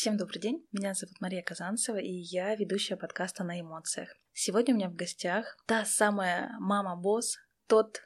Всем добрый день, меня зовут Мария Казанцева, и я ведущая подкаста «На эмоциях». Сегодня у меня в гостях та самая мама-босс, тот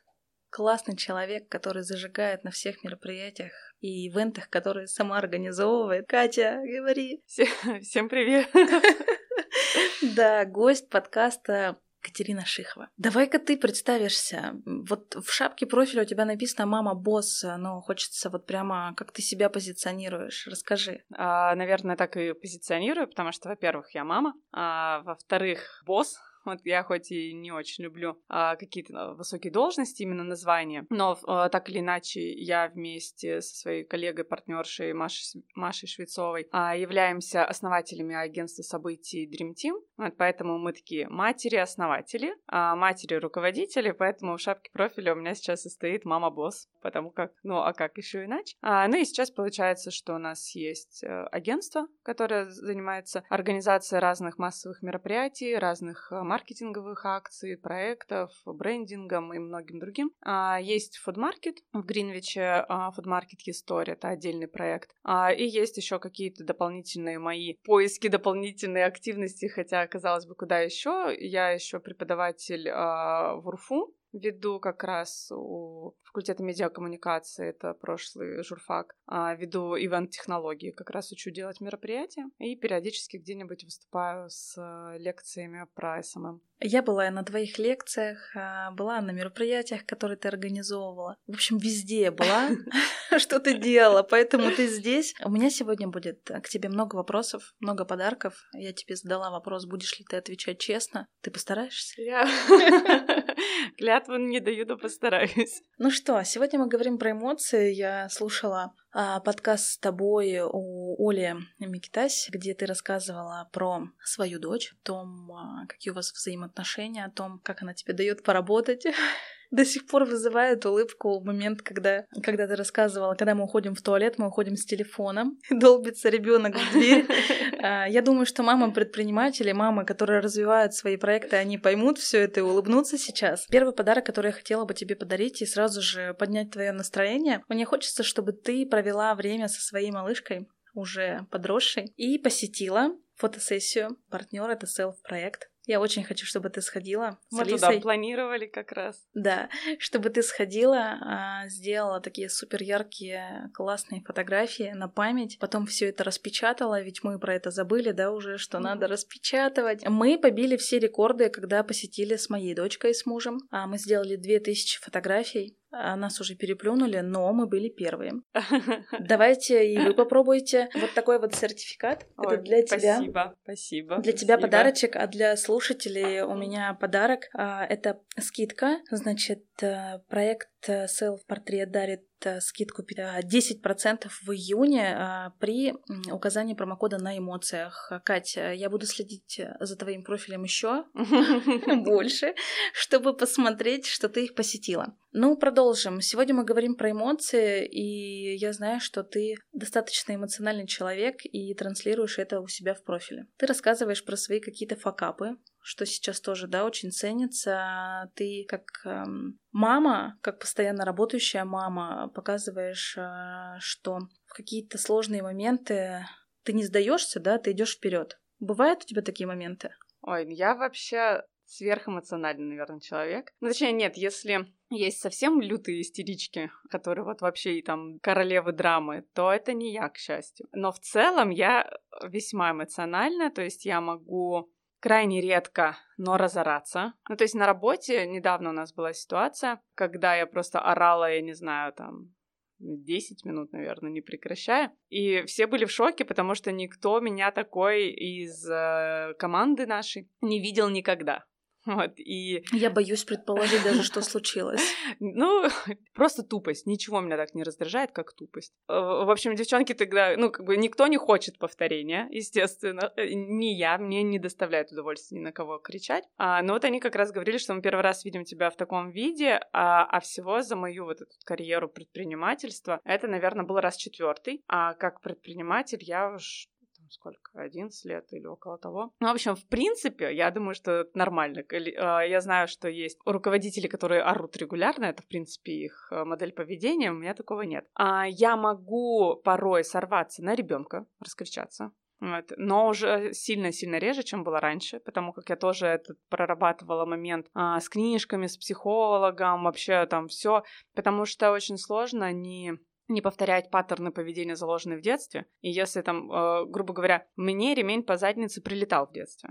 классный человек, который зажигает на всех мероприятиях и ивентах, которые сама организовывает. Катя, говори. Всем привет. Да, гость подкаста Катерина Шихова. Давай-ка ты представишься. Вот в шапке профиля у тебя написано «Мама босс», но хочется вот прямо, как ты себя позиционируешь. Расскажи. А, наверное, так и позиционирую, потому что, во-первых, я мама, а во-вторых, босс, вот я хоть и не очень люблю а, какие-то а, высокие должности, именно названия, но а, так или иначе я вместе со своей коллегой, партнершей Машей, Машей Швецовой а, являемся основателями агентства событий Dream Team. Вот поэтому мы такие матери-основатели, а матери-руководители, поэтому в шапке профиля у меня сейчас состоит мама-босс, потому как, ну а как еще иначе? А, ну и сейчас получается, что у нас есть э, агентство, которое занимается организацией разных массовых мероприятий, разных э, маркетинговых акций, проектов, брендингом и многим другим. А, есть фудмаркет в Гринвиче, фудмаркет История, это отдельный проект. А, и есть еще какие-то дополнительные мои поиски, дополнительные активности, хотя, казалось бы, куда еще? Я еще преподаватель а, в УРФУ, веду как раз у факультета медиакоммуникации, это прошлый журфак, а, веду event-технологии, как раз учу делать мероприятия и периодически где-нибудь выступаю с э, лекциями про SMM. Я была на твоих лекциях, а, была на мероприятиях, которые ты организовывала. В общем, везде была, что ты делала, поэтому ты здесь. У меня сегодня будет к тебе много вопросов, много подарков. Я тебе задала вопрос, будешь ли ты отвечать честно. Ты постараешься? Я клятву не даю, но постараюсь. Ну что, сегодня мы говорим про эмоции. Я слушала а, подкаст с тобой у Оли Микитась, где ты рассказывала про свою дочь, о том, а, какие у вас взаимоотношения, о том, как она тебе дает поработать. До сих пор вызывает улыбку момент, когда, когда ты рассказывала, когда мы уходим в туалет, мы уходим с телефоном, долбится ребенок в дверь. А, я думаю, что мамы предприниматели, мамы, которые развивают свои проекты, они поймут все это и улыбнутся сейчас. Первый подарок, который я хотела бы тебе подарить и сразу же поднять твое настроение, мне хочется, чтобы ты провела время со своей малышкой, уже подросшей, и посетила фотосессию. Партнер это селф-проект. Я очень хочу, чтобы ты сходила. Мы туда планировали как раз. Да, чтобы ты сходила, а, сделала такие супер яркие, классные фотографии на память, потом все это распечатала, ведь мы про это забыли, да, уже, что mm-hmm. надо распечатывать. Мы побили все рекорды, когда посетили с моей дочкой и с мужем. А мы сделали 2000 фотографий нас уже переплюнули, но мы были первые. Давайте и вы попробуйте. Вот такой вот сертификат. Ой, Это для тебя. Спасибо, спасибо. Для тебя подарочек, а для слушателей у меня подарок. А, это скидка. Значит, э, проект э, Self Portrait дарит Э, скидку 10% в июне а, при указании промокода на эмоциях. Катя, я буду следить за твоим профилем еще больше, чтобы посмотреть, что ты их посетила. Ну, продолжим. Сегодня мы говорим про эмоции, и я знаю, что ты достаточно эмоциональный человек и транслируешь это у себя в профиле. Ты рассказываешь про свои какие-то факапы, что сейчас тоже, да, очень ценится. Ты как эм, мама, как постоянно работающая мама, показываешь, э, что в какие-то сложные моменты ты не сдаешься, да, ты идешь вперед. Бывают у тебя такие моменты? Ой, я вообще сверхэмоциональный, наверное, человек. Ну, точнее, нет, если есть совсем лютые истерички, которые вот вообще и там королевы драмы, то это не я, к счастью. Но в целом я весьма эмоциональна, то есть я могу крайне редко, но разораться. Ну, то есть на работе недавно у нас была ситуация, когда я просто орала, я не знаю, там, 10 минут, наверное, не прекращая. И все были в шоке, потому что никто меня такой из э, команды нашей не видел никогда. Вот, и... Я боюсь предположить даже, что случилось. Ну, просто тупость. Ничего меня так не раздражает, как тупость. В общем, девчонки тогда, ну, как бы никто не хочет повторения, естественно. Э, не я, мне не доставляет удовольствия ни на кого кричать. А, но вот они как раз говорили, что мы первый раз видим тебя в таком виде, а, а всего за мою вот эту карьеру предпринимательства это, наверное, был раз четвертый. А как предприниматель я уж сколько, 11 лет или около того. Ну, в общем, в принципе, я думаю, что это нормально. А, я знаю, что есть руководители, которые орут регулярно, это, в принципе, их э, модель поведения, у меня такого нет. А Я могу порой сорваться на ребенка, раскричаться. Вот. Но уже сильно-сильно реже, чем было раньше, потому как я тоже этот прорабатывала момент а, с книжками, с психологом, вообще там все, потому что очень сложно не не повторять паттерны поведения, заложенные в детстве. И если там, э, грубо говоря, мне ремень по заднице прилетал в детстве,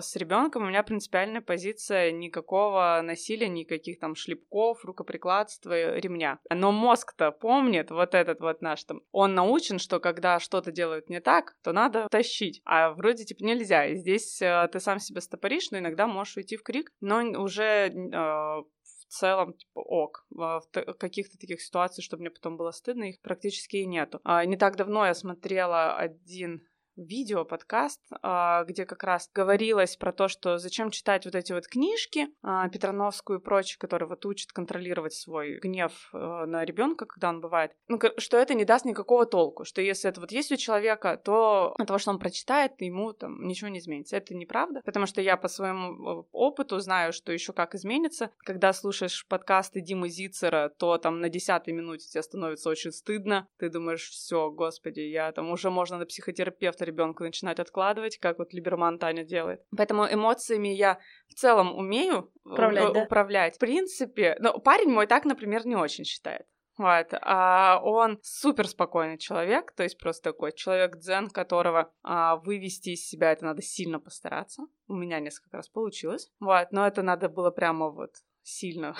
с ребенком у меня принципиальная позиция никакого насилия, никаких там шлепков, рукоприкладства, ремня. Но мозг-то помнит вот этот вот наш там. Он научен, что когда что-то делают не так, то надо тащить. А вроде типа нельзя. И здесь э, ты сам себя стопоришь, но иногда можешь уйти в крик, но уже э, целом, типа, ок. В каких-то таких ситуациях, чтобы мне потом было стыдно, их практически и нету. А, не так давно я смотрела один видео, подкаст, а, где как раз говорилось про то, что зачем читать вот эти вот книжки а, Петрановскую и прочее, которые вот учат контролировать свой гнев э, на ребенка, когда он бывает, ну, что это не даст никакого толку, что если это вот есть у человека, то от того, что он прочитает, ему там ничего не изменится. Это неправда, потому что я по своему э, опыту знаю, что еще как изменится. Когда слушаешь подкасты Димы Зицера, то там на десятой минуте тебе становится очень стыдно. Ты думаешь, все, господи, я там уже можно на психотерапевта просто ребенку начинать откладывать, как вот Либерман Таня делает. Поэтому эмоциями я в целом умею управлять. Э, да? управлять. В принципе, но парень мой так, например, не очень считает. Вот. А он супер спокойный человек, то есть просто такой человек дзен, которого а, вывести из себя это надо сильно постараться. У меня несколько раз получилось. Вот, но это надо было прямо вот сильно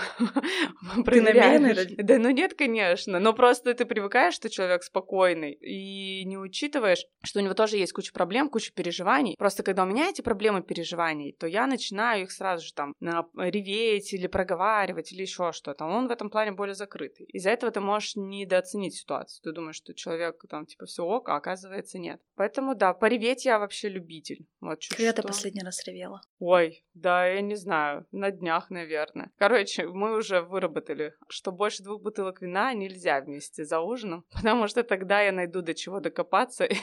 Ты намеренно Да ну нет, конечно, но просто ты привыкаешь, что человек спокойный, и не учитываешь, что у него тоже есть куча проблем, куча переживаний. Просто когда у меня эти проблемы переживаний, то я начинаю их сразу же там реветь или проговаривать или еще что-то. Он в этом плане более закрытый. Из-за этого ты можешь недооценить ситуацию. Ты думаешь, что человек там типа все ок, а оказывается нет. Поэтому да, пореветь я вообще любитель. Вот Когда ты последний раз ревела? Ой, да, я не знаю, на днях, наверное. Короче, мы уже выработали, что больше двух бутылок вина нельзя вместе за ужином, потому что тогда я найду до чего докопаться и,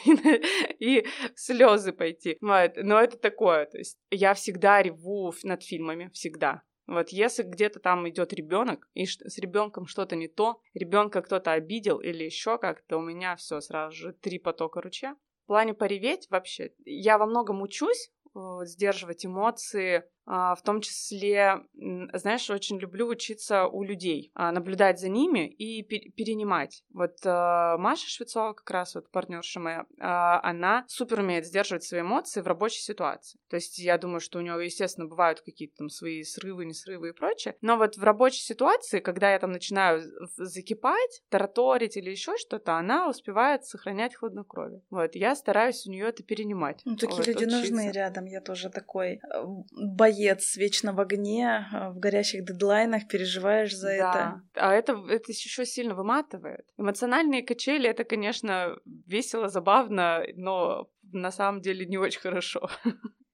и слезы пойти. Вот. Но это такое, то есть я всегда реву над фильмами, всегда. Вот если где-то там идет ребенок, и с ребенком что-то не то, ребенка кто-то обидел или еще как-то, у меня все сразу же три потока ручья. В плане пореветь вообще, я во многом учусь э, сдерживать эмоции, в том числе, знаешь, очень люблю учиться у людей, а, наблюдать за ними и перенимать. Вот а, Маша Швецова, как раз вот партнерша моя, она супер умеет сдерживать свои эмоции в рабочей ситуации. То есть я думаю, что у нее, естественно, бывают какие-то там свои срывы, не срывы и прочее. Но вот в рабочей ситуации, когда я там начинаю закипать, тараторить или еще что-то, она успевает сохранять хладнокровие. Вот, я стараюсь у нее это перенимать. Ну, такие вот, люди учиться. нужны рядом. Я тоже такой э, боец боец вечно в огне, а, в горящих дедлайнах, переживаешь за да. это. А это, это еще сильно выматывает. Эмоциональные качели это, конечно, весело, забавно, но на самом деле не очень хорошо.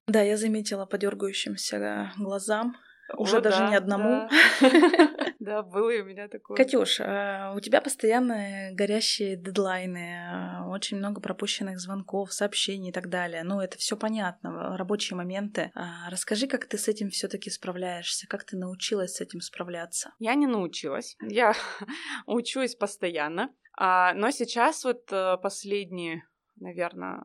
Да, я заметила по дергающимся глазам уже О, даже да, не одному. Да. было и у меня такое. Катюш, а, у тебя постоянно горящие дедлайны, а, очень много пропущенных звонков, сообщений и так далее. Ну, это все понятно, рабочие моменты. А, расскажи, как ты с этим все-таки справляешься, как ты научилась с этим справляться? Я не научилась. Я учусь постоянно. Но сейчас вот э, последние, наверное,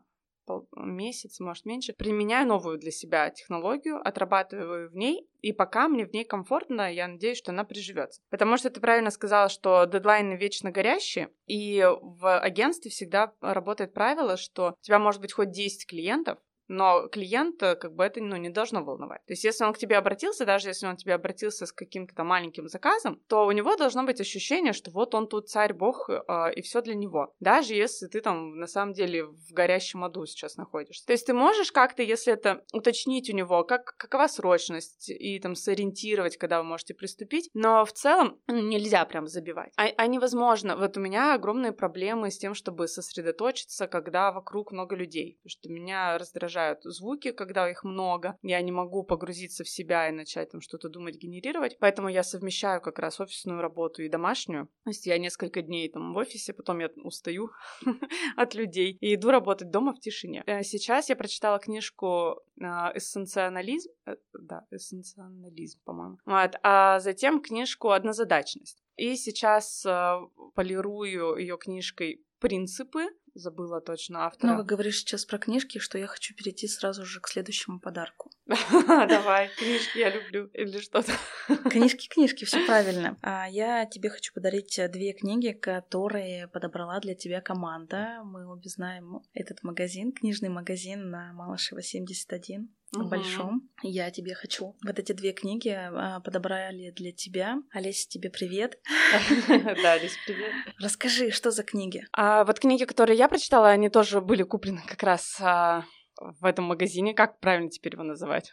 месяц, может меньше, применяю новую для себя технологию, отрабатываю в ней, и пока мне в ней комфортно, я надеюсь, что она приживется. Потому что ты правильно сказала, что дедлайны вечно горящие, и в агентстве всегда работает правило, что у тебя может быть хоть 10 клиентов, но клиента как бы это ну, не должно волновать. То есть если он к тебе обратился, даже если он к тебе обратился с каким-то маленьким заказом, то у него должно быть ощущение, что вот он тут царь-бог, э, и все для него. Даже если ты там на самом деле в горящем аду сейчас находишься. То есть ты можешь как-то, если это уточнить у него, как, какова срочность, и там сориентировать, когда вы можете приступить, но в целом ну, нельзя прям забивать. А, а невозможно. Вот у меня огромные проблемы с тем, чтобы сосредоточиться, когда вокруг много людей, потому что меня раздражает раздражают звуки, когда их много. Я не могу погрузиться в себя и начать там что-то думать, генерировать. Поэтому я совмещаю как раз офисную работу и домашнюю. То есть я несколько дней там в офисе, потом я устаю от людей и иду работать дома в тишине. Э, сейчас я прочитала книжку а, «Эссенционализм». Э, да, «Эссенционализм», по-моему. Вот. А затем книжку «Однозадачность». И сейчас э, полирую ее книжкой принципы забыла точно автора. Много говоришь сейчас про книжки, что я хочу перейти сразу же к следующему подарку. Давай, книжки я люблю. Или что-то. Книжки, книжки, все правильно. А я тебе хочу подарить две книги, которые подобрала для тебя команда. Мы обе знаем этот магазин, книжный магазин на Малышева 71 угу. большом. Я тебе хочу. Вот эти две книги а, подобрали для тебя. Олеся, тебе привет. Да, Олеся, привет. Расскажи, что за книги? А, вот книги, которые я прочитала, они тоже были куплены как раз а, в этом магазине. Как правильно теперь его называть?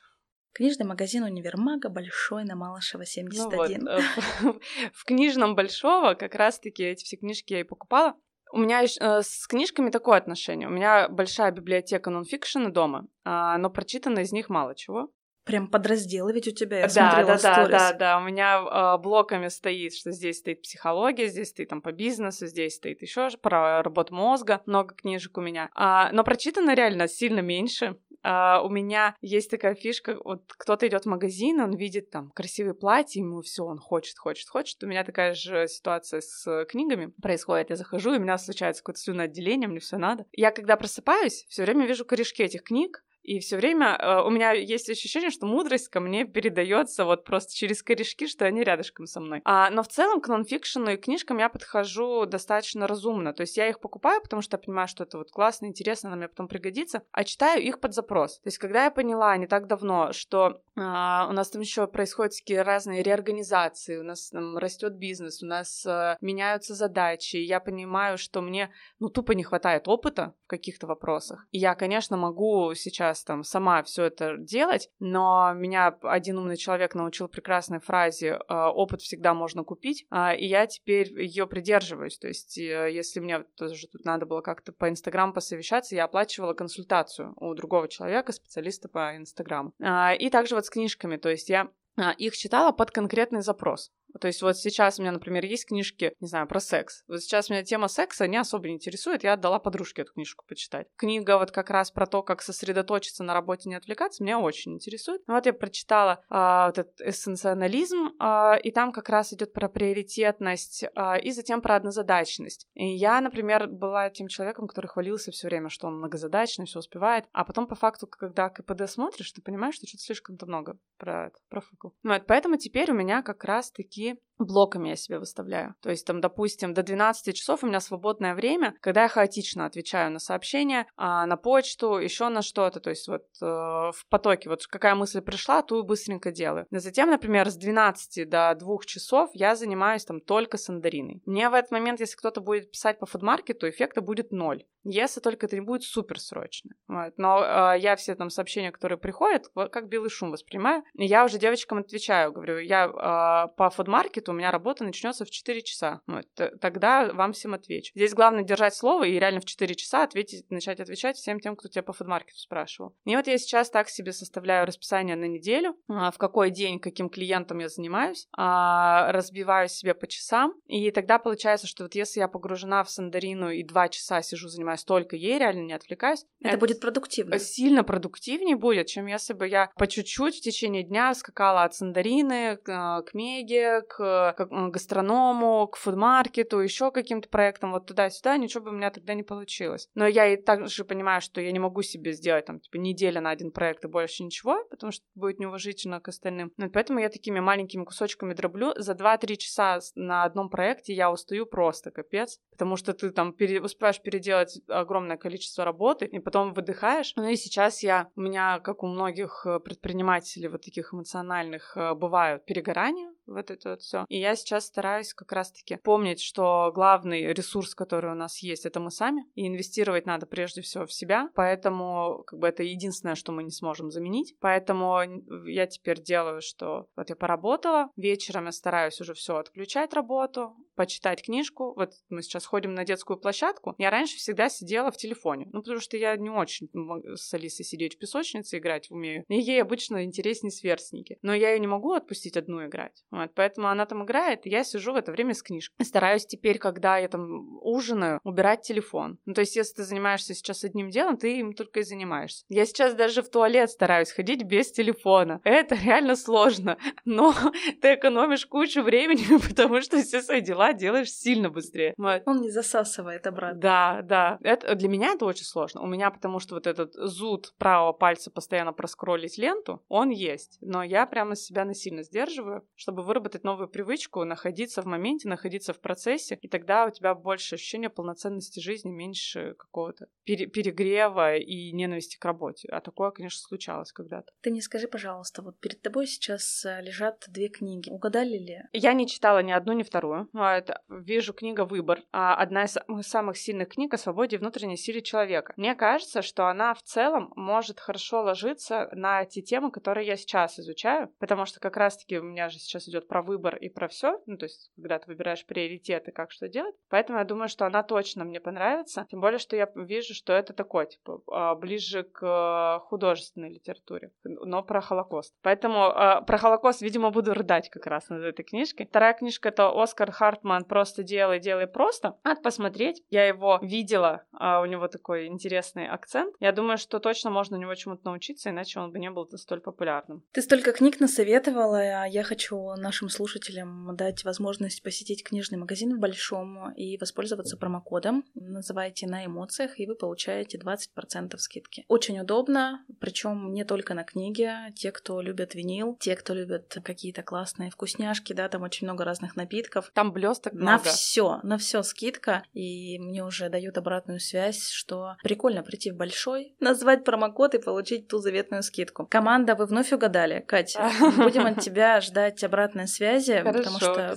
Книжный магазин универмага большой на Малышева 71. Ну вот, э, в книжном большого как раз-таки эти все книжки я и покупала. У меня э, с книжками такое отношение. У меня большая библиотека нонфикшена дома, э, но прочитано из них мало чего. Прям подразделы ведь у тебя, я да, смотрела да, да, да, да, у меня э, блоками стоит, что здесь стоит психология, здесь стоит там по бизнесу, здесь стоит еще про работу мозга, много книжек у меня. А, но прочитано реально сильно меньше. Uh, у меня есть такая фишка, вот кто-то идет в магазин, он видит там красивые платья, ему все, он хочет, хочет, хочет. У меня такая же ситуация с книгами происходит. Я захожу, и у меня случается какое-то слюноотделение, мне все надо. Я когда просыпаюсь, все время вижу корешки этих книг, и все время э, у меня есть ощущение, что мудрость ко мне передается вот просто через корешки, что они рядышком со мной. А, но в целом к нонфикшену и книжкам я подхожу достаточно разумно. То есть я их покупаю, потому что я понимаю, что это вот классно, интересно, она мне потом пригодится, а читаю их под запрос. То есть когда я поняла не так давно, что а, у нас там еще происходят такие разные реорганизации, у нас там растет бизнес, у нас а, меняются задачи, и я понимаю, что мне ну тупо не хватает опыта в каких-то вопросах. И я, конечно, могу сейчас сейчас там сама все это делать, но меня один умный человек научил прекрасной фразе «А, «опыт всегда можно купить», а, и я теперь ее придерживаюсь. То есть, э, если мне тоже тут надо было как-то по Инстаграму посовещаться, я оплачивала консультацию у другого человека, специалиста по Инстаграму. А, и также вот с книжками, то есть я их читала под конкретный запрос. То есть вот сейчас у меня, например, есть книжки, не знаю, про секс. Вот сейчас меня тема секса не особо интересует, я отдала подружке эту книжку почитать. Книга вот как раз про то, как сосредоточиться на работе, не отвлекаться, меня очень интересует. Вот я прочитала а, вот этот эссенционализм, а, и там как раз идет про приоритетность, а, и затем про однозадачность. И я, например, была тем человеком, который хвалился все время, что он многозадачный, все успевает, а потом по факту, когда КПД смотришь, ты понимаешь, что что-то слишком-то много про это, профукал. Ну, вот, поэтому теперь у меня как раз-таки руки блоками я себе выставляю. То есть, там, допустим, до 12 часов у меня свободное время, когда я хаотично отвечаю на сообщения, а, на почту, еще на что-то. То есть, вот э, в потоке, вот какая мысль пришла, ту быстренько делаю. Но затем, например, с 12 до 2 часов я занимаюсь там только сандариной. Мне в этот момент, если кто-то будет писать по фудмаркету, эффекта будет ноль. Если только это не будет супер срочно. Вот. Но э, я все там сообщения, которые приходят, как белый шум воспринимаю. Я уже девочкам отвечаю, говорю, я э, по фудмаркету, у меня работа начнется в 4 часа. Вот. Тогда вам всем отвечу. Здесь главное держать слово и реально в 4 часа ответить, начать отвечать всем тем, кто тебя по фудмаркету спрашивал. И вот я сейчас так себе составляю расписание на неделю, э, в какой день, каким клиентом я занимаюсь, э, разбиваю себе по часам, и тогда получается, что вот если я погружена в Сандарину и 2 часа сижу, занимаюсь только ей, реально не отвлекаюсь. Это, это будет продуктивно. Сильно продуктивнее будет, чем если бы я по чуть-чуть в течение дня скакала от сандарины к, к Меге, к, к гастроному, к фудмаркету, еще каким-то проектам, вот туда-сюда, ничего бы у меня тогда не получилось. Но я и также понимаю, что я не могу себе сделать там, типа, неделя на один проект и больше ничего, потому что будет неуважительно к остальным. Но поэтому я такими маленькими кусочками дроблю. За 2-3 часа на одном проекте я устаю просто, капец, потому что ты там пере... успеваешь переделать огромное количество работы, и потом выдыхаешь. Ну и сейчас я, у меня, как у многих э, предпринимателей вот таких эмоциональных, э, бывают перегорания, вот это вот все. И я сейчас стараюсь как раз-таки помнить, что главный ресурс, который у нас есть, это мы сами, и инвестировать надо прежде всего в себя, поэтому как бы это единственное, что мы не сможем заменить. Поэтому я теперь делаю, что вот я поработала, вечером я стараюсь уже все отключать работу, почитать книжку. Вот мы сейчас ходим на детскую площадку. Я раньше всегда сидела в телефоне, ну потому что я не очень с Алисой сидеть в песочнице играть умею. И ей обычно интереснее сверстники. Но я ее не могу отпустить одну играть. Вот, поэтому она там играет, и я сижу в это время с книжкой. Стараюсь теперь, когда я там ужинаю, убирать телефон. Ну, то есть, если ты занимаешься сейчас одним делом, ты им только и занимаешься. Я сейчас даже в туалет стараюсь ходить без телефона. Это реально сложно, но ты экономишь кучу времени, потому что все свои дела дела делаешь сильно быстрее. Вот. Он не засасывает обратно. Да, да. Это, для меня это очень сложно. У меня потому что вот этот зуд правого пальца постоянно проскроллить ленту, он есть. Но я прямо себя насильно сдерживаю, чтобы выработать новую привычку, находиться в моменте, находиться в процессе, и тогда у тебя больше ощущения полноценности жизни, меньше какого-то пере- перегрева и ненависти к работе. А такое, конечно, случалось когда-то. Ты не скажи, пожалуйста, вот перед тобой сейчас э, лежат две книги. Угадали ли? Я не читала ни одну, ни вторую. Это, вижу книга «Выбор». А Одна из самых- сильных книг о свободе и внутренней силе человека. Мне кажется, что она в целом может хорошо ложиться на те темы, которые я сейчас изучаю, потому что как раз-таки у меня же сейчас идет про выбор и про все, ну то есть когда ты выбираешь приоритеты, как что делать. Поэтому я думаю, что она точно мне понравится. Тем более, что я вижу, что это такое, типа, а, ближе к художественной литературе, но про Холокост. Поэтому а, про Холокост, видимо, буду рыдать как раз над этой книжкой. Вторая книжка это Оскар Хартман «Просто делай, делай просто». Надо посмотреть. Я его видела, а, у него такой интересный акцент. Я думаю, что точно можно у него чему-то научиться, иначе он бы не был столь популярным. Ты столько книг насоветовала, а я хочу нашим слушателям дать возможность посетить книжный магазин в Большом и воспользоваться промокодом. Называйте на эмоциях, и вы получаете 20% скидки. Очень удобно, причем не только на книги. Те, кто любят винил, те, кто любят какие-то классные вкусняшки, да, там очень много разных напитков. Там блесток На много. все, на все скидка. И мне уже дают обратную связь, что прикольно прийти в большой, назвать промокод и получить ту заветную скидку. Команда, вы вновь угадали. Катя, будем от тебя ждать обратной связи, потому что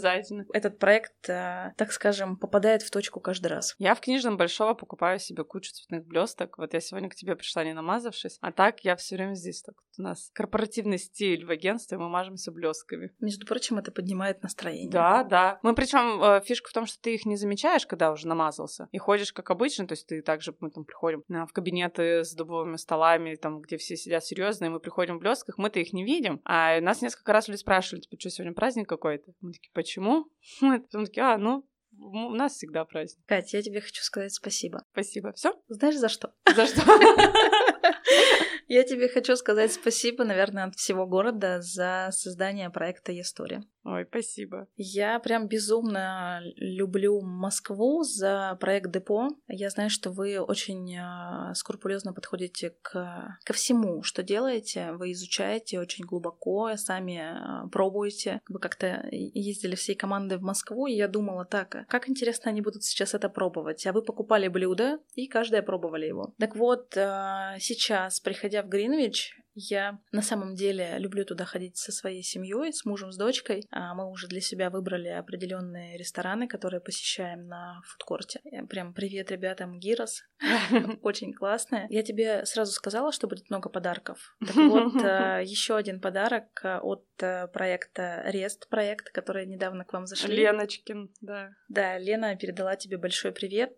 этот проект, э, так скажем, попадает в точку каждый раз. Я в книжном Большого покупаю себе кучу цветных блесток. Вот я сегодня к тебе пришла не намазавшись, а так я все время здесь. Так у нас корпоративный стиль в агентстве, мы мажемся блестками. Между прочим, это поднимает настроение. Да, да. Мы причем фишка в том, что ты их не замечаешь, когда уже намазался, и ходишь как обычно, то есть ты также мы там приходим а, в кабинеты с дубовыми столами, там где все сидят серьезные, мы приходим в блестках, мы-то их не видим, а нас несколько раз люди спрашивали, типа, что сегодня праздник какой-то? Мы такие, почему? Потом такие, а, ну у нас всегда праздник. Катя, я тебе хочу сказать спасибо. Спасибо. Все? Знаешь, за что? За что? Я тебе хочу сказать спасибо, наверное, от всего города за создание проекта «История». Ой, спасибо. Я прям безумно люблю Москву за проект Депо. Я знаю, что вы очень э, скрупулезно подходите к, ко всему, что делаете. Вы изучаете очень глубоко, сами э, пробуете. Вы как-то ездили всей командой в Москву, и я думала, так, а как интересно они будут сейчас это пробовать. А вы покупали блюдо, и каждая пробовали его. Так вот, сейчас, приходя в Гринвич, я на самом деле люблю туда ходить со своей семьей, с мужем, с дочкой. А Мы уже для себя выбрали определенные рестораны, которые посещаем на фудкорте. Я Прям привет ребятам Гирос. Очень классная. Я тебе сразу сказала, что будет много подарков. Так вот, еще один подарок э, от э, проекта Рест проект, который недавно к вам зашли. Леночкин, да. Да, Лена передала тебе большой привет.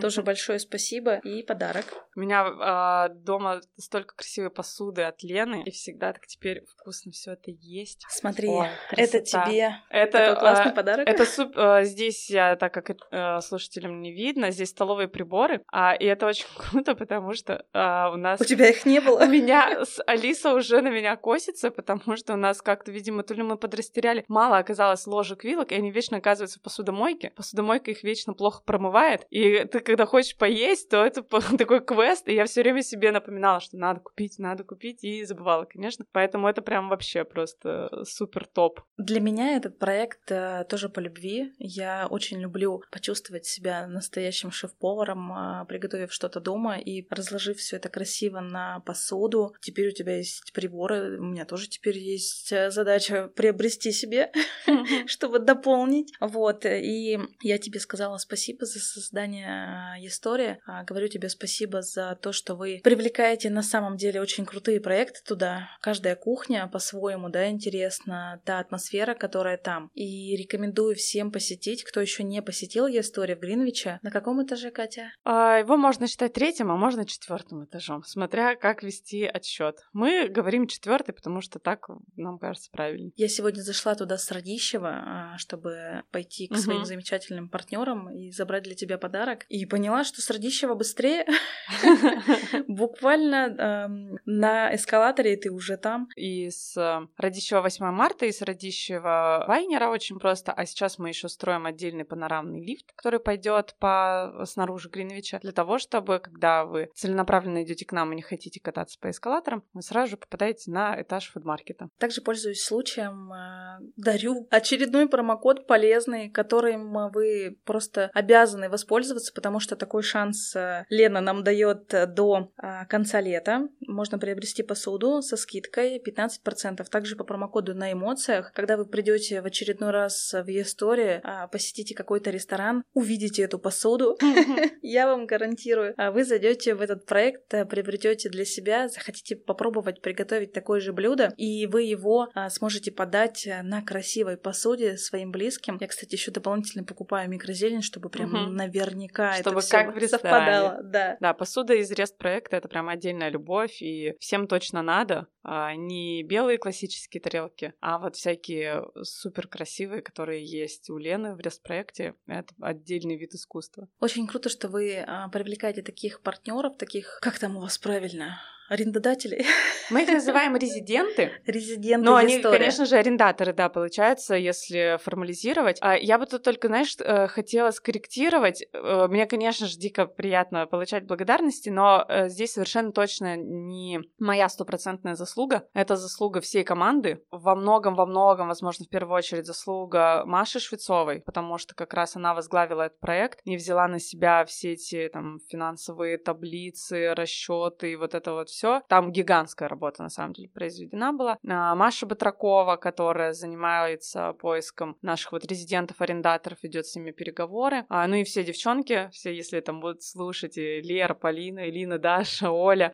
Тоже большое спасибо и подарок. У меня а, дома столько красивой посуды от Лены, и всегда так теперь вкусно все это есть. Смотри, Ой, это тебе Это такой классный а, подарок. Это суп, а, здесь я, так как э, слушателям не видно, здесь столовые приборы, а, и это очень круто, потому что а, у нас У тебя их не у было? меня с Алиса уже на меня косится, потому что у нас как-то, видимо, то ли мы подрастеряли, мало оказалось ложек, вилок, и они вечно оказываются в посудомойке. Посудомойка их вечно плохо промывает, и ты, когда хочешь поесть, то это такой квест, и я все время себе напоминала, что надо купить, надо купить, и забывала, конечно. Поэтому это прям вообще просто супер топ. Для меня этот проект э, тоже по любви. Я очень люблю почувствовать себя настоящим шеф-поваром, э, приготовив что-то дома и разложив все это красиво на посуду. Теперь у тебя есть приборы, у меня тоже теперь есть э, задача приобрести себе, чтобы дополнить. Вот, и я тебе сказала спасибо за создание э, истории. А, Говорю тебе спасибо за то, что вы привлекаете на самом деле очень крутые проекты туда. Каждая кухня по-своему, да, интересна, та атмосфера, которая там. И рекомендую всем посетить, кто еще не посетил историю в Гринвиче. На каком этаже, Катя? А, Его можно считать третьим, а можно четвертым этажом, смотря как вести отсчет. Мы говорим четвертый, потому что так нам кажется правильнее. Я сегодня зашла туда с Радищева, а, чтобы пойти к своим Мгм. замечательным партнерам и забрать для тебя подарок. И поняла, что с Радищева быстрее. Буквально на эскалаторе, и ты уже там. И с э, Радищева 8 марта, и с Радищева Вайнера очень просто. А сейчас мы еще строим отдельный панорамный лифт, который пойдет по снаружи Гринвича, для того, чтобы, когда вы целенаправленно идете к нам и не хотите кататься по эскалаторам, вы сразу же попадаете на этаж фудмаркета. Также пользуюсь случаем, э, дарю очередной промокод полезный, которым вы просто обязаны воспользоваться, потому что такой шанс э, Лена нам дает до конца лета. Можно приобрести посуду со скидкой 15%. Также по промокоду на эмоциях, когда вы придете в очередной раз в Е-сторе, а, посетите какой-то ресторан, увидите эту посуду, я вам гарантирую, а вы зайдете в этот проект, э, приобретете для себя, захотите попробовать приготовить такое же блюдо, и вы его а, сможете подать на красивой посуде своим близким. Я, кстати, еще дополнительно покупаю микрозелень, чтобы прям наверняка чтобы это как все совпадало. Да. да, посуда из рест проекта это прям отдельная любовь, и всем точно надо. А, не белые классические тарелки, а вот всякие супер красивые, которые есть у Лены в рест-проекте. Это отдельный вид искусства. Очень круто, что вы а, привлекаете таких партнеров, таких, как там у вас правильно, арендодателей. Мы их называем резиденты. Резиденты Но они, история. конечно же, арендаторы, да, получается, если формализировать. А я бы тут только, знаешь, э, хотела скорректировать. Э, мне, конечно же, дико приятно получать благодарности, но э, здесь совершенно точно не моя стопроцентная заслуга. Это заслуга всей команды. Во многом, во многом, возможно, в первую очередь заслуга Маши Швецовой, потому что как раз она возглавила этот проект и взяла на себя все эти там финансовые таблицы, расчеты и вот это вот все. Там гигантская работа, на самом деле, произведена была. А, Маша Батракова, которая занимается поиском наших вот резидентов, арендаторов, ведет с ними переговоры. А, ну и все девчонки, все, если там будут слушать, и Лера, Полина, Элина, Даша, Оля,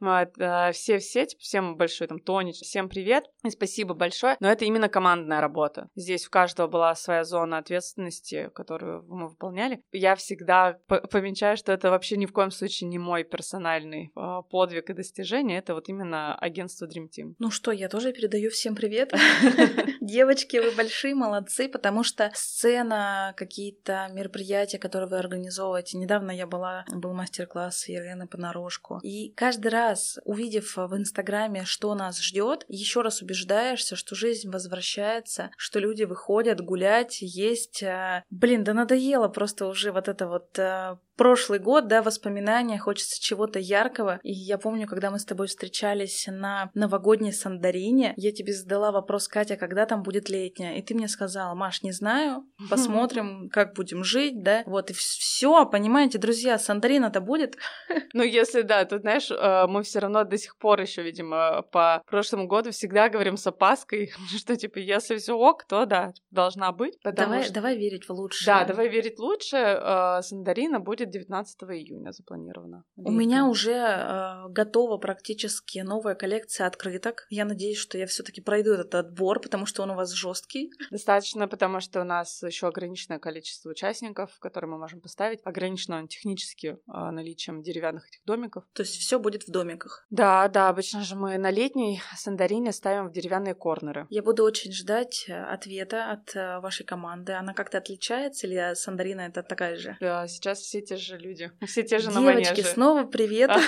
все-все, а, типа, всем большой там Тонич, всем привет и спасибо большое. Но это именно командная работа. Здесь у каждого была своя зона ответственности, которую мы выполняли. Я всегда помечаю, что это вообще ни в коем случае не мой персональный подвиг и достижение, это вот именно агентство Dream Team. Ну что, я тоже передаю всем привет. Девочки, вы большие молодцы, потому что сцена, какие-то мероприятия, которые вы организовываете. Недавно я была, был мастер-класс Елены понарошку. И каждый раз, увидев в Инстаграме, что нас ждет, еще раз убеждаешься, что жизнь возвращается, что люди выходят гулять, есть. А, блин, да надоело просто уже вот это вот а, прошлый год, да, воспоминания, хочется чего-то яркого. И я помню, когда мы с тобой встречались на новогодней Сандарине, я тебе задала вопрос, Катя, когда там будет летняя? И ты мне сказала, Маш, не знаю, посмотрим, как будем жить, да. Вот, и все, понимаете, друзья, Сандарина-то будет. Ну, если да, тут, знаешь, э, мы все равно до сих пор еще, видимо, по прошлому году всегда говорим с опаской, что, типа, если все ок, то да, должна быть. Давай, что... давай верить в лучшее. Да, давай верить лучше. Э, Сандарина будет будет 19 июня запланировано. У меня уже э, готова практически новая коллекция открыток. Я надеюсь, что я все-таки пройду этот отбор, потому что он у вас жесткий. Достаточно, потому что у нас еще ограниченное количество участников, которые мы можем поставить. Ограничено он технически э, наличием деревянных этих домиков. То есть все будет в домиках. Да, да, обычно же мы на летней сандарине ставим в деревянные корнеры. Я буду очень ждать э, ответа от э, вашей команды. Она как-то отличается или сандарина это такая же? Да, сейчас все те же люди, все те же Девочки, на манеже. снова привет.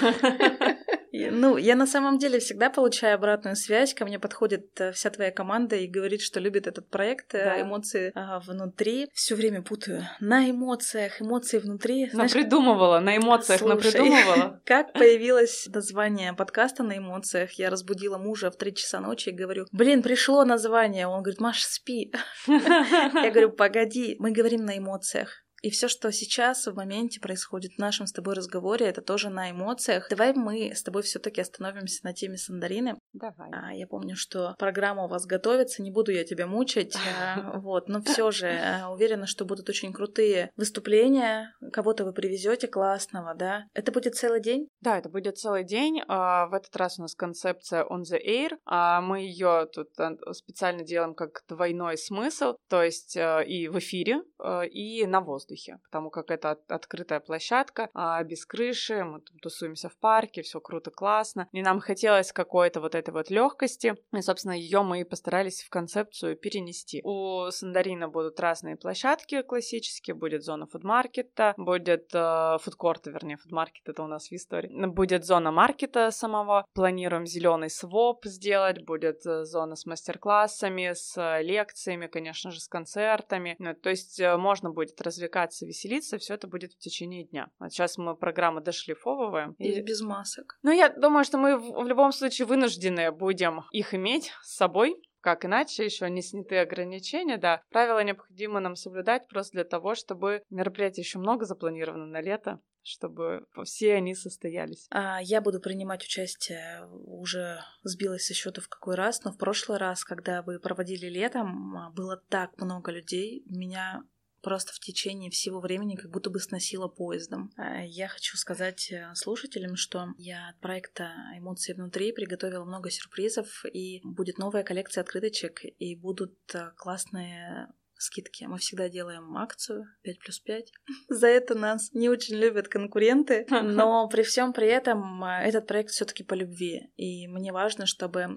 Ну, я на самом деле всегда получаю обратную связь. Ко мне подходит э, вся твоя команда и говорит, что любит этот проект. Э, да. Эмоции а, внутри. Все время путаю. На эмоциях, эмоции внутри. Знаешь, придумывала, на эмоциях слушай, придумывала. Как появилось название подкаста на эмоциях? Я разбудила мужа в три часа ночи и говорю, блин, пришло название. Он говорит, Маш, спи. Я говорю, погоди, мы говорим на эмоциях. И все, что сейчас в моменте происходит в нашем с тобой разговоре, это тоже на эмоциях. Давай мы с тобой все-таки остановимся на теме сандарины. Давай. А, я помню, что программа у вас готовится, не буду я тебя мучить, а, вот, но все же а, уверена, что будут очень крутые выступления, кого-то вы привезете классного, да? Это будет целый день? Да, это будет целый день. А, в этот раз у нас концепция on the air. А, мы ее тут специально делаем как двойной смысл, то есть и в эфире, и на воздухе воздухе, потому как это от, открытая площадка, а без крыши, мы там тусуемся в парке, все круто, классно. И нам хотелось какой-то вот этой вот легкости. И, собственно, ее мы и постарались в концепцию перенести. У Сандарина будут разные площадки классические, будет зона фудмаркета, будет э, фудкорта, вернее, фудмаркет это у нас в истории. Будет зона маркета самого. Планируем зеленый своп сделать, будет э, зона с мастер-классами, с лекциями, конечно же, с концертами. Ну, то есть э, можно будет развлекаться, веселиться, все это будет в течение дня. Вот сейчас мы программу дошлифовываем. И, и без масок. Ну, я думаю, что мы в, в любом случае вынуждены будем их иметь с собой, как иначе, еще не сняты ограничения, да. Правила необходимо нам соблюдать просто для того, чтобы мероприятий еще много запланировано на лето, чтобы все они состоялись. А я буду принимать участие, уже сбилась со счета в какой раз, но в прошлый раз, когда вы проводили летом, а, было так много людей, меня просто в течение всего времени как будто бы сносила поездом. А, я хочу сказать э, слушателям, что я от проекта «Эмоции внутри» приготовила много сюрпризов, и будет новая коллекция открыточек, и будут э, классные скидки. Мы всегда делаем акцию 5 плюс 5. За это нас не очень любят конкуренты, но при всем при этом а, этот проект все таки по любви. И мне важно, чтобы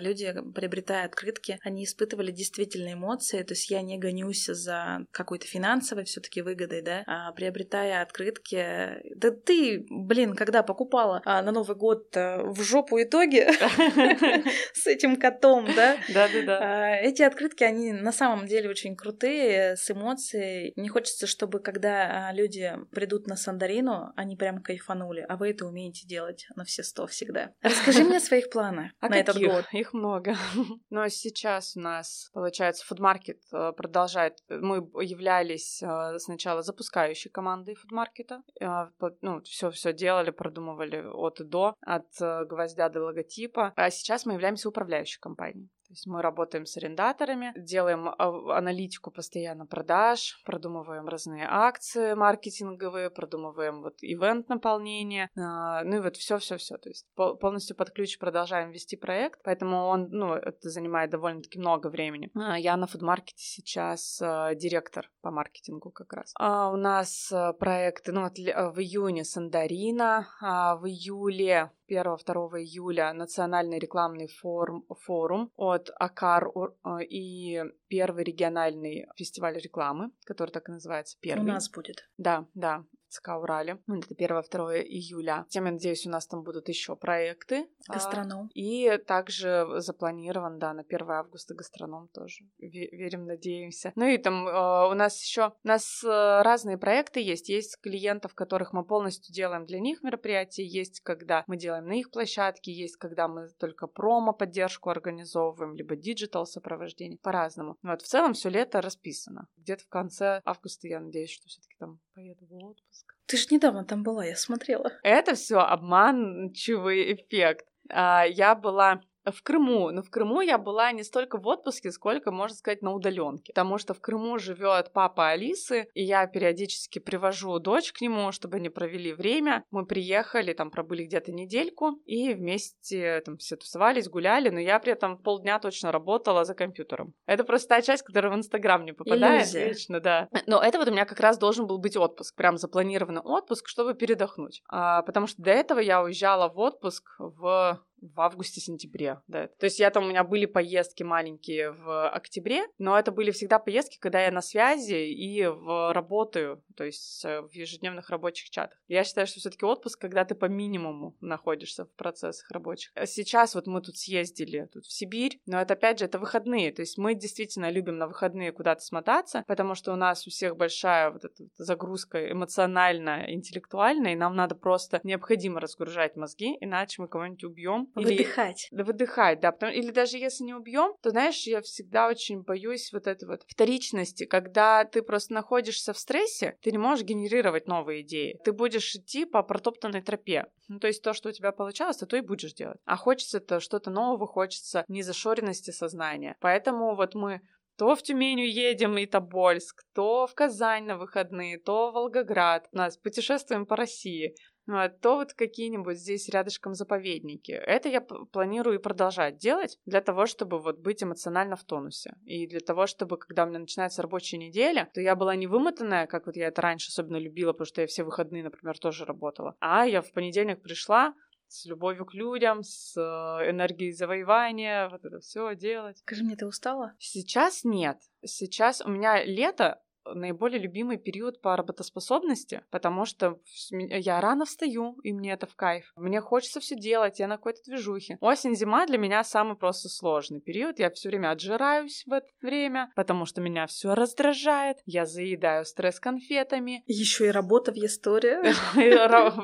люди, приобретая открытки, они испытывали действительно эмоции. То есть я не гонюсь за какой-то финансовой все таки выгодой, да, а приобретая открытки... Да ты, блин, когда покупала а, на Новый год а, в жопу итоге с этим котом, да? Да-да-да. А, эти открытки, они на самом деле очень крутые крутые, с эмоцией. Не хочется, чтобы когда а, люди придут на Сандарину, они прям кайфанули, а вы это умеете делать на все сто всегда. Расскажи мне о своих планах а на этот год. Их много. Но сейчас у нас, получается, фудмаркет э, продолжает. Мы являлись э, сначала запускающей командой фудмаркета. Э, ну, все все делали, продумывали от и до, от гвоздя до логотипа. А сейчас мы являемся управляющей компанией. То есть мы работаем с арендаторами, делаем а, аналитику постоянно продаж, продумываем разные акции маркетинговые, продумываем вот ивент наполнение, а, ну и вот все, все, все. То есть полностью под ключ продолжаем вести проект, поэтому он, ну, это занимает довольно-таки много времени. А, я на фудмаркете сейчас директор по маркетингу как раз. У нас проекты, ну, в июне Сандарина, в июле 1-2 июля национальный рекламный форум, форум от АКАР э, и первый региональный фестиваль рекламы, который так и называется, первый. У нас будет. Да, да. ЦК Урале. Ну, это 1-2 июля. Тем, я надеюсь, у нас там будут еще проекты. А, гастроном. И также запланирован, да, на 1 августа гастроном тоже. Верим, надеемся. Ну и там а, у нас еще у нас э, разные проекты есть. Есть клиентов, которых мы полностью делаем для них мероприятия. Есть, когда мы делаем на их площадке. Есть, когда мы только промо-поддержку организовываем, либо digital сопровождение. По-разному. Вот в целом все лето расписано. Где-то в конце августа я надеюсь, что все-таки там поеду в отпуск. Ты же недавно там была, я смотрела. Это все обманчивый эффект. А, я была в Крыму. Но в Крыму я была не столько в отпуске, сколько, можно сказать, на удаленке. Потому что в Крыму живет папа Алисы, и я периодически привожу дочь к нему, чтобы они провели время. Мы приехали, там пробыли где-то недельку, и вместе там все тусовались, гуляли, но я при этом полдня точно работала за компьютером. Это просто та часть, которая в Инстаграм не попадает. Иллюзия. Вечно, да. Но это вот у меня как раз должен был быть отпуск, прям запланированный отпуск, чтобы передохнуть. А, потому что до этого я уезжала в отпуск в в августе-сентябре, да. То есть я там, у меня были поездки маленькие в октябре, но это были всегда поездки, когда я на связи и в работаю, то есть э, в ежедневных рабочих чатах. Я считаю, что все таки отпуск, когда ты по минимуму находишься в процессах рабочих. Сейчас вот мы тут съездили тут в Сибирь, но это опять же, это выходные, то есть мы действительно любим на выходные куда-то смотаться, потому что у нас у всех большая вот эта загрузка эмоциональная, интеллектуальная, и нам надо просто необходимо разгружать мозги, иначе мы кого-нибудь убьем Выдыхать. Или, выдыхать, да. Потому, или даже если не убьем, то, знаешь, я всегда очень боюсь вот этой вот вторичности, когда ты просто находишься в стрессе, ты не можешь генерировать новые идеи. Ты будешь идти по протоптанной тропе. Ну, то есть то, что у тебя получалось, ты то и будешь делать. А хочется-то что-то нового, хочется незашоренности сознания. Поэтому вот мы то в Тюмень едем и Тобольск, то в Казань на выходные, то в Волгоград. У нас путешествуем по России. А, то вот какие-нибудь здесь рядышком заповедники. Это я планирую и продолжать делать для того, чтобы вот быть эмоционально в тонусе. И для того, чтобы, когда у меня начинается рабочая неделя, то я была не вымотанная, как вот я это раньше особенно любила, потому что я все выходные, например, тоже работала. А я в понедельник пришла, с любовью к людям, с э, энергией завоевания, вот это все делать. Скажи мне, ты устала? Сейчас нет. Сейчас у меня лето наиболее любимый период по работоспособности, потому что я рано встаю, и мне это в кайф. Мне хочется все делать, я на какой-то движухе. Осень-зима для меня самый просто сложный период. Я все время отжираюсь в это время, потому что меня все раздражает. Я заедаю стресс конфетами. Еще и работа в истории.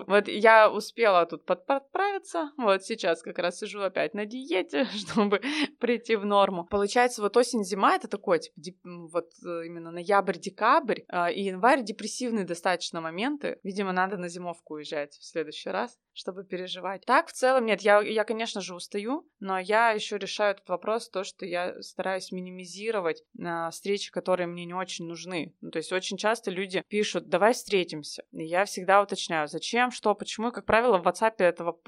Вот я успела тут подправиться. Вот сейчас как раз сижу опять на диете, чтобы прийти в норму. Получается, вот осень-зима это такой, типа, вот э, именно ноябрь, декабрь а, и январь депрессивные достаточно моменты. Видимо, надо на зимовку уезжать в следующий раз, чтобы переживать. Так, в целом, нет, я, я конечно же, устаю, но я еще решаю этот вопрос, то, что я стараюсь минимизировать на встречи, которые мне не очень нужны. Ну, то есть очень часто люди пишут, давай встретимся. И я всегда уточняю, зачем, что, почему. как правило, в WhatsApp этого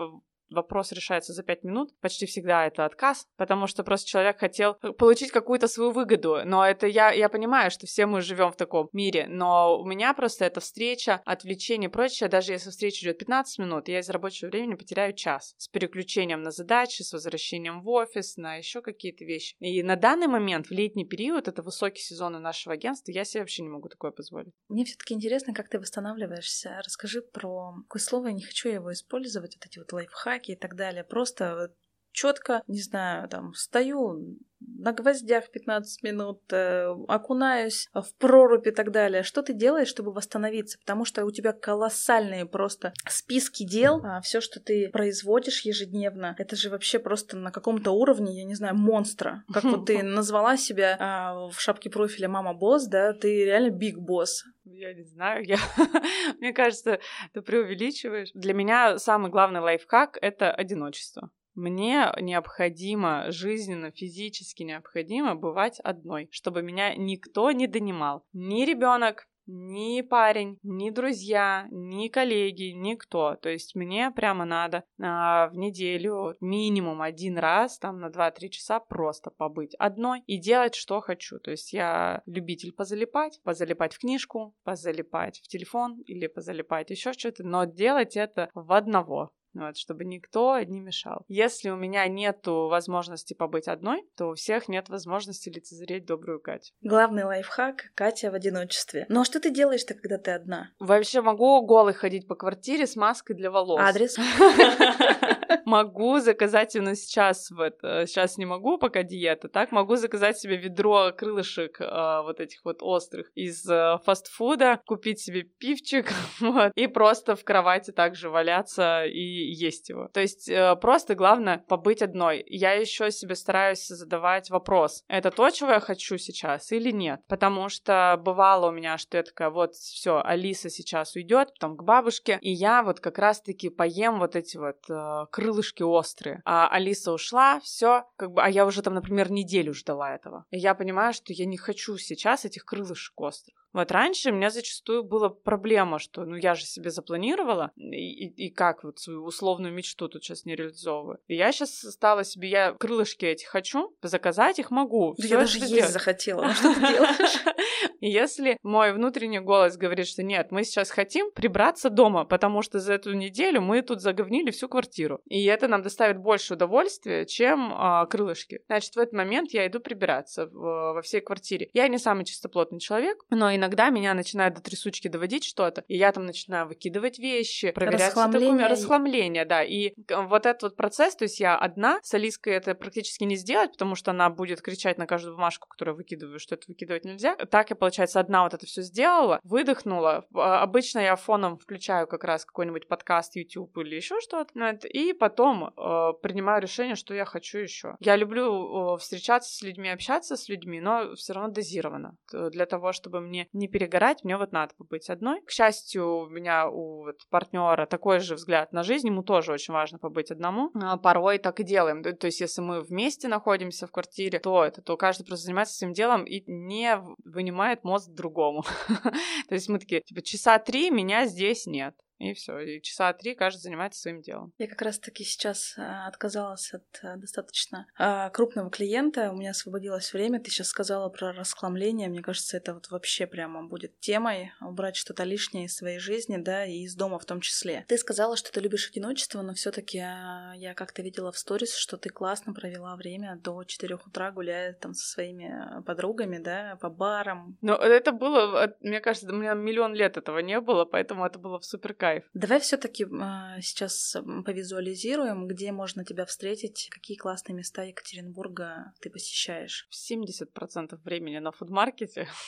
вопрос решается за пять минут, почти всегда это отказ, потому что просто человек хотел получить какую-то свою выгоду. Но это я, я понимаю, что все мы живем в таком мире, но у меня просто эта встреча, отвлечение и прочее, даже если встреча идет 15 минут, я из рабочего времени потеряю час с переключением на задачи, с возвращением в офис, на еще какие-то вещи. И на данный момент, в летний период, это высокий сезон нашего агентства, я себе вообще не могу такое позволить. Мне все-таки интересно, как ты восстанавливаешься. Расскажи про какое слово, я не хочу его использовать, вот эти вот лайфхаки, лайфхаки и так далее. Просто четко, не знаю, там, стою на гвоздях 15 минут, э, окунаюсь в прорубь и так далее. Что ты делаешь, чтобы восстановиться? Потому что у тебя колоссальные просто списки дел, а все, что ты производишь ежедневно, это же вообще просто на каком-то уровне, я не знаю, монстра. Как вот ты назвала себя а, в шапке профиля «Мама босс», да, ты реально биг босс. Я не знаю, я... мне кажется, ты преувеличиваешь. Для меня самый главный лайфхак — это одиночество. Мне необходимо, жизненно, физически необходимо бывать одной, чтобы меня никто не донимал. Ни ребенок, ни парень, ни друзья, ни коллеги, никто. То есть мне прямо надо а, в неделю минимум один раз, там на 2-3 часа просто побыть одной и делать, что хочу. То есть я любитель позалипать, позалипать в книжку, позалипать в телефон или позалипать еще что-то, но делать это в одного вот, чтобы никто не мешал. Если у меня нету возможности побыть одной, то у всех нет возможности лицезреть добрую Катю. Главный лайфхак — Катя в одиночестве. Ну а что ты делаешь-то, когда ты одна? Вообще могу голый ходить по квартире с маской для волос. Адрес? Могу заказать именно сейчас, вот, сейчас не могу, пока диета, так, могу заказать себе ведро крылышек а, вот этих вот острых из а, фастфуда, купить себе пивчик, вот, и просто в кровати также валяться и есть его. То есть э, просто главное побыть одной. Я еще себе стараюсь задавать вопрос, это то, чего я хочу сейчас или нет? Потому что бывало у меня, что я такая, вот все, Алиса сейчас уйдет, потом к бабушке, и я вот как раз-таки поем вот эти вот э, крылышки острые. А Алиса ушла, все, как бы, а я уже там, например, неделю ждала этого. И я понимаю, что я не хочу сейчас этих крылышек острых. Вот раньше у меня зачастую была проблема, что ну я же себе запланировала, и, и, и как вот свою условную мечту тут сейчас не реализовываю. И я сейчас стала себе, я крылышки эти хочу, заказать их могу. Да я даже есть делать. захотела, ну что ты делаешь? И если мой внутренний голос говорит, что нет, мы сейчас хотим прибраться дома, потому что за эту неделю мы тут заговнили всю квартиру. И это нам доставит больше удовольствия, чем а, крылышки. Значит, в этот момент я иду прибираться в, во всей квартире. Я не самый чистоплотный человек, но иногда меня начинает до трясучки доводить что-то, и я там начинаю выкидывать вещи, проверять документы. Расхламление, да. И вот этот вот процесс, то есть я одна, с Алиской это практически не сделать, потому что она будет кричать на каждую бумажку, которую выкидываю, что это выкидывать нельзя. Так я, получается, одна вот это все сделала, выдохнула. А, обычно я фоном включаю как раз какой-нибудь подкаст, YouTube или еще что-то, и потом э, принимаю решение, что я хочу еще. Я люблю э, встречаться с людьми, общаться с людьми, но все равно дозированно. Для того, чтобы мне не перегорать, мне вот надо побыть одной. К счастью, у меня у вот, партнера такой же взгляд на жизнь, ему тоже очень важно побыть одному. А порой так и делаем. То есть, если мы вместе находимся в квартире, то это, то каждый просто занимается своим делом и не вынимает мозг другому. То есть мы такие, типа, часа три меня здесь нет. И все. И часа три каждый занимается своим делом. Я как раз-таки сейчас а, отказалась от а, достаточно а, крупного клиента. У меня освободилось время. Ты сейчас сказала про расхламление. Мне кажется, это вот вообще прямо будет темой. Убрать что-то лишнее из своей жизни, да, и из дома в том числе. Ты сказала, что ты любишь одиночество, но все-таки я как-то видела в сторис, что ты классно провела время до 4 утра, гуляя там со своими подругами, да, по барам. Но это было, мне кажется, у меня миллион лет этого не было, поэтому это было в супер кайф. Давай все-таки э, сейчас повизуализируем, где можно тебя встретить, какие классные места Екатеринбурга ты посещаешь. 70% времени на фудмаркете.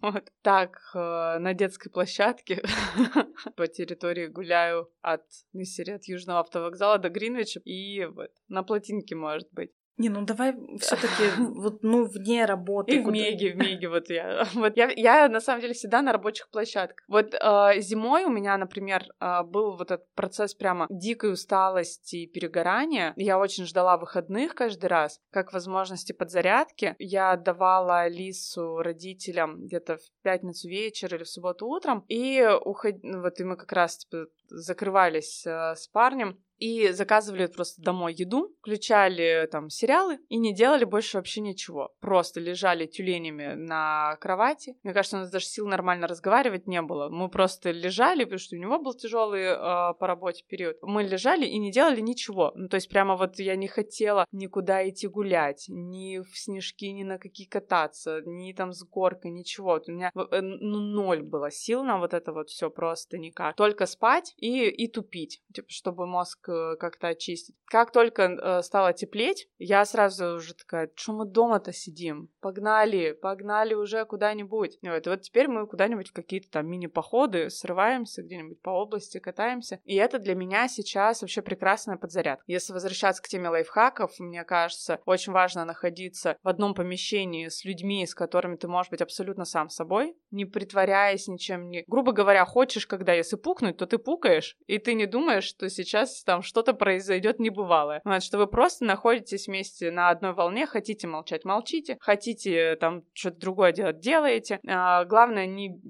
Вот так, э, на детской площадке по территории гуляю от Миссери, от Южного автовокзала до Гринвича и вот на плотинке, может быть. Не, ну давай все-таки вот ну вне работы. И в Меге, в Меге вот я. Вот я, я на самом деле всегда на рабочих площадках. Вот э, зимой у меня, например, э, был вот этот процесс прямо дикой усталости и перегорания. Я очень ждала выходных каждый раз, как возможности подзарядки. Я отдавала Лису родителям где-то в пятницу вечер или в субботу утром, и уход... вот и мы как раз типа закрывались э, с парнем и заказывали просто домой еду, включали там сериалы и не делали больше вообще ничего. Просто лежали тюленями на кровати. Мне кажется, у нас даже сил нормально разговаривать не было. Мы просто лежали, потому что у него был тяжелый э, по работе период. Мы лежали и не делали ничего. Ну, то есть прямо вот я не хотела никуда идти гулять, ни в снежки, ни на какие кататься, ни там с горкой, ничего. Вот у меня э, ну, ноль было сил на вот это вот все просто никак. Только спать и, и тупить, типа, чтобы мозг Э, как-то очистить. Как только э, стало теплеть, я сразу уже такая, что мы дома-то сидим? Погнали, погнали уже куда-нибудь. Вот, и вот теперь мы куда-нибудь в какие-то там мини-походы срываемся где-нибудь по области, катаемся. И это для меня сейчас вообще прекрасная подзарядка. Если возвращаться к теме лайфхаков, мне кажется, очень важно находиться в одном помещении с людьми, с которыми ты можешь быть абсолютно сам собой, не притворяясь ничем, не... Грубо говоря, хочешь, когда если пукнуть, то ты пукаешь, и ты не думаешь, что сейчас там что-то произойдет небывалое. Вот, что вы просто находитесь вместе на одной волне, хотите молчать, молчите, хотите там что-то другое делать, делаете. А, главное, не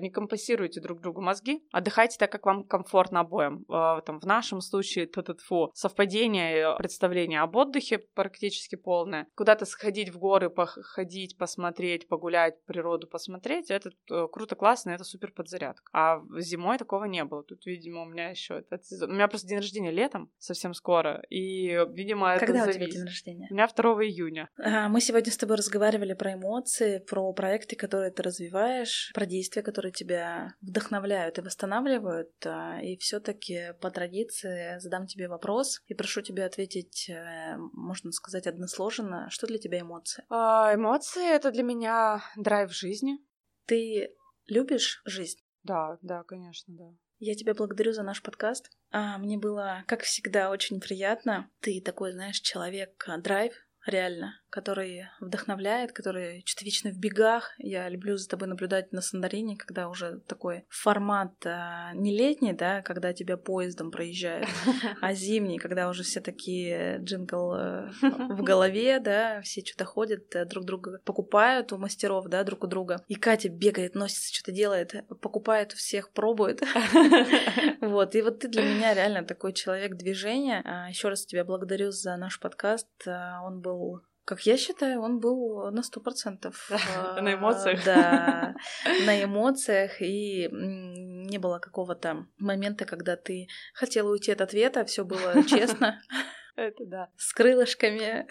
не компенсируйте друг другу мозги, отдыхайте так, как вам комфортно обоим. А, там, в нашем случае фу, совпадение представления об отдыхе практически полное. Куда-то сходить в горы, походить, посмотреть, погулять, природу посмотреть, это э, круто, классно, это супер подзарядка. А зимой такого не было. Тут, видимо, у меня еще этот сезон. У меня просто день рождения летом, совсем скоро, и, видимо, это Когда зависит. у тебя день рождения? У меня 2 июня. А, мы сегодня с тобой разговаривали про эмоции, про проекты, которые ты развиваешь, про действия, которые тебя вдохновляют и восстанавливают. А, и все-таки по традиции задам тебе вопрос и прошу тебя ответить, э, можно сказать, односложно. Что для тебя эмоции? А, эмоции это для меня драйв жизни. Ты любишь жизнь? Да, да, конечно, да. Я тебя благодарю за наш подкаст. А, мне было, как всегда, очень приятно. Ты такой, знаешь, человек драйв, реально который вдохновляет, который что-то вечно в бегах. Я люблю за тобой наблюдать на Сандарине, когда уже такой формат а, не летний, да, когда тебя поездом проезжает, а зимний, когда уже все такие джингл э, в голове, да, все что-то ходят, э, друг друга покупают у мастеров, да, друг у друга. И Катя бегает, носится, что-то делает, покупает у всех, пробует. Вот, и вот ты для меня реально такой человек движения. А, Еще раз тебя благодарю за наш подкаст. А, он был как я считаю, он был на сто процентов. На эмоциях. Да, на эмоциях. И не было какого-то момента, когда ты хотела уйти от ответа, все было честно. Это да. С крылышками.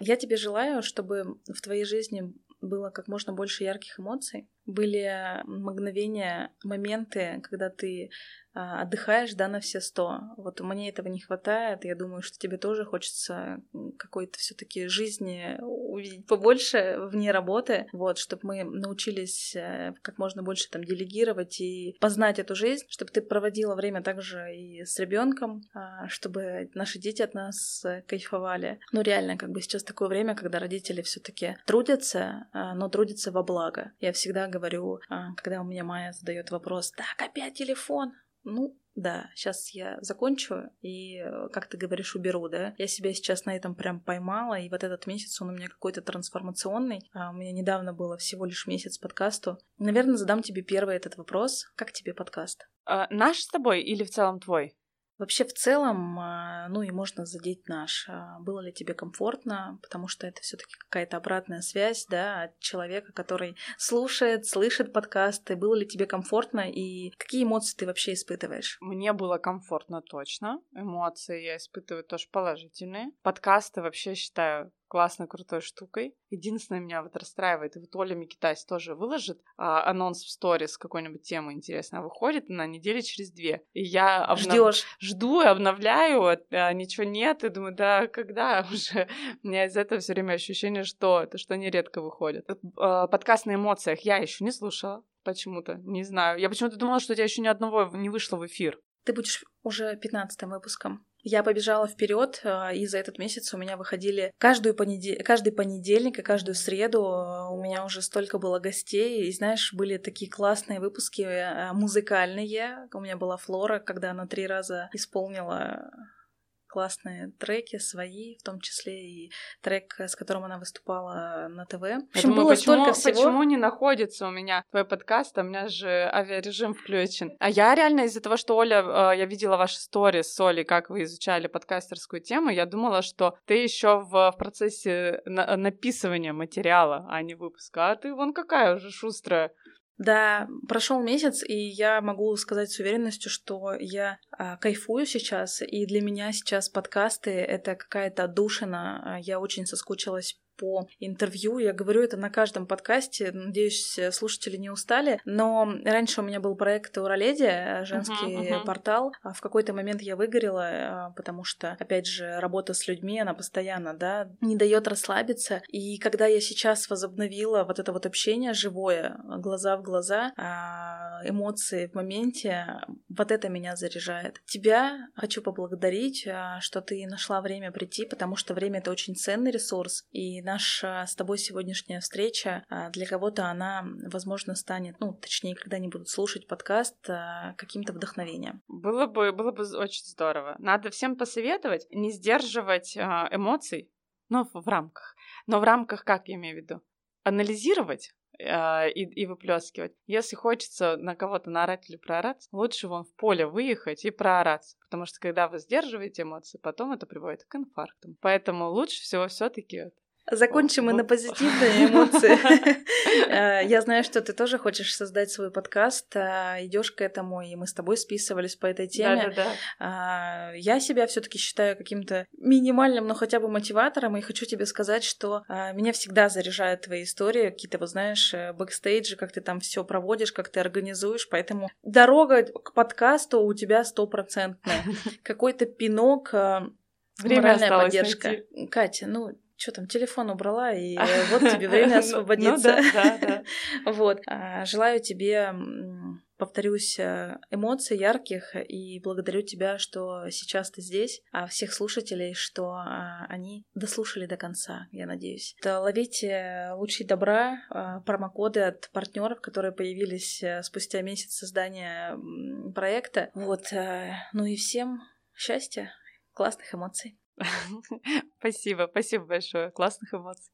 Я тебе желаю, чтобы в твоей жизни было как можно больше ярких эмоций. Были мгновения, моменты, когда ты а, отдыхаешь, да, на все сто. Вот мне этого не хватает. Я думаю, что тебе тоже хочется какой-то все таки жизни увидеть побольше вне работы, вот, чтобы мы научились э, как можно больше там делегировать и познать эту жизнь, чтобы ты проводила время также и с ребенком, а, чтобы наши дети от нас э, кайфовали. Ну, реально, как бы сейчас такое время, когда родители все таки трудятся, а, но трудятся во благо. Я всегда говорю, когда у меня Майя задает вопрос, так, опять телефон, ну, да, сейчас я закончу и, э, как ты говоришь, уберу, да. Я себя сейчас на этом прям поймала, и вот этот месяц он у меня какой-то трансформационный. А у меня недавно было всего лишь месяц подкасту. Наверное, задам тебе первый этот вопрос. Как тебе подкаст? А, наш с тобой или в целом твой? Вообще в целом, а, ну и можно задеть наш. А, было ли тебе комфортно, потому что это все-таки какая-то обратная связь, да, от человека, который слушает, слышит подкасты. Было ли тебе комфортно и какие эмоции ты вообще испытываешь? Мне было комфортно точно. Эмоции я испытываю тоже положительные. Подкасты вообще считаю классной, крутой штукой. Единственное, меня вот расстраивает, и вот Оля Микитась тоже выложит а, анонс в сторис какой-нибудь темы интересной, а выходит на неделе через две. И я обнов... Ждешь. жду и обновляю, а ничего нет, и думаю, да, когда уже? У меня из этого все время ощущение, что это что нередко выходит. А, подкаст на эмоциях я еще не слушала почему-то, не знаю. Я почему-то думала, что у тебя еще ни одного не вышло в эфир. Ты будешь уже пятнадцатым выпуском. Я побежала вперед, а, и за этот месяц у меня выходили каждую понедел... каждый понедельник и каждую среду а, у меня уже столько было гостей, и знаешь, были такие классные выпуски а, музыкальные. У меня была Флора, когда она три раза исполнила классные треки свои, в том числе и трек, с которым она выступала на ТВ. В общем, думаю, было почему, столько всего. Почему не находится у меня твой подкаст, а у меня же авиарежим включен. А я реально из-за того, что Оля, э, я видела ваши истории с Олей, как вы изучали подкастерскую тему, я думала, что ты еще в, в процессе на- написывания материала, а не выпуска. А ты вон какая уже шустрая. Да, прошел месяц, и я могу сказать с уверенностью, что я а, кайфую сейчас, и для меня сейчас подкасты это какая-то отдушина. А, я очень соскучилась по интервью. Я говорю это на каждом подкасте. Надеюсь, слушатели не устали. Но раньше у меня был проект Ураледи, э, женский uh-huh, uh-huh. портал. А в какой-то момент я выгорела, э, потому что, опять же, работа с людьми, она постоянно, да, не дает расслабиться. И когда я сейчас возобновила вот это вот общение живое, глаза в глаза, а, эмоции в моменте, вот это меня заряжает. Тебя хочу поблагодарить, что ты нашла время прийти, потому что время — это очень ценный ресурс, и наша с тобой сегодняшняя встреча, а, для кого-то она, возможно, станет, ну, точнее, когда они будут слушать подкаст, а, каким-то вдохновением. Было бы, было бы очень здорово. Надо всем посоветовать не сдерживать а, эмоций, ну, в рамках. Но в рамках, как я имею в виду? Анализировать и, и выплескивать. Если хочется на кого-то наорать или проораться, лучше вон в поле выехать и проораться. Потому что когда вы сдерживаете эмоции, потом это приводит к инфарктам. Поэтому лучше всего все-таки Закончим мы на позитивные эмоции. Э, я знаю, что ты тоже хочешь создать свой подкаст, а, идешь к этому, и мы с тобой списывались по этой теме. Да, да, да. Я себя все-таки считаю каким-то минимальным, но хотя бы мотиватором, и хочу тебе сказать, что меня всегда заряжают твои истории, какие-то, вот знаешь, э, бэкстейджи, как ты там все проводишь, как ты организуешь, поэтому дорога к подкасту у тебя стопроцентная. Какой-то пинок, Время моральная поддержка. Найти. Катя, ну что там, телефон убрала, и вот тебе время ну, освободиться. Вот. А, желаю тебе повторюсь, э, эмоций ярких и благодарю тебя, что сейчас ты здесь, а всех слушателей, что а, они дослушали до конца, я надеюсь. Ловите лучи добра, а, промокоды от партнеров, которые появились э, спустя месяц создания проекта. Вот, э, ну и всем счастья, классных эмоций. Спасибо, спасибо большое. Классных эмоций.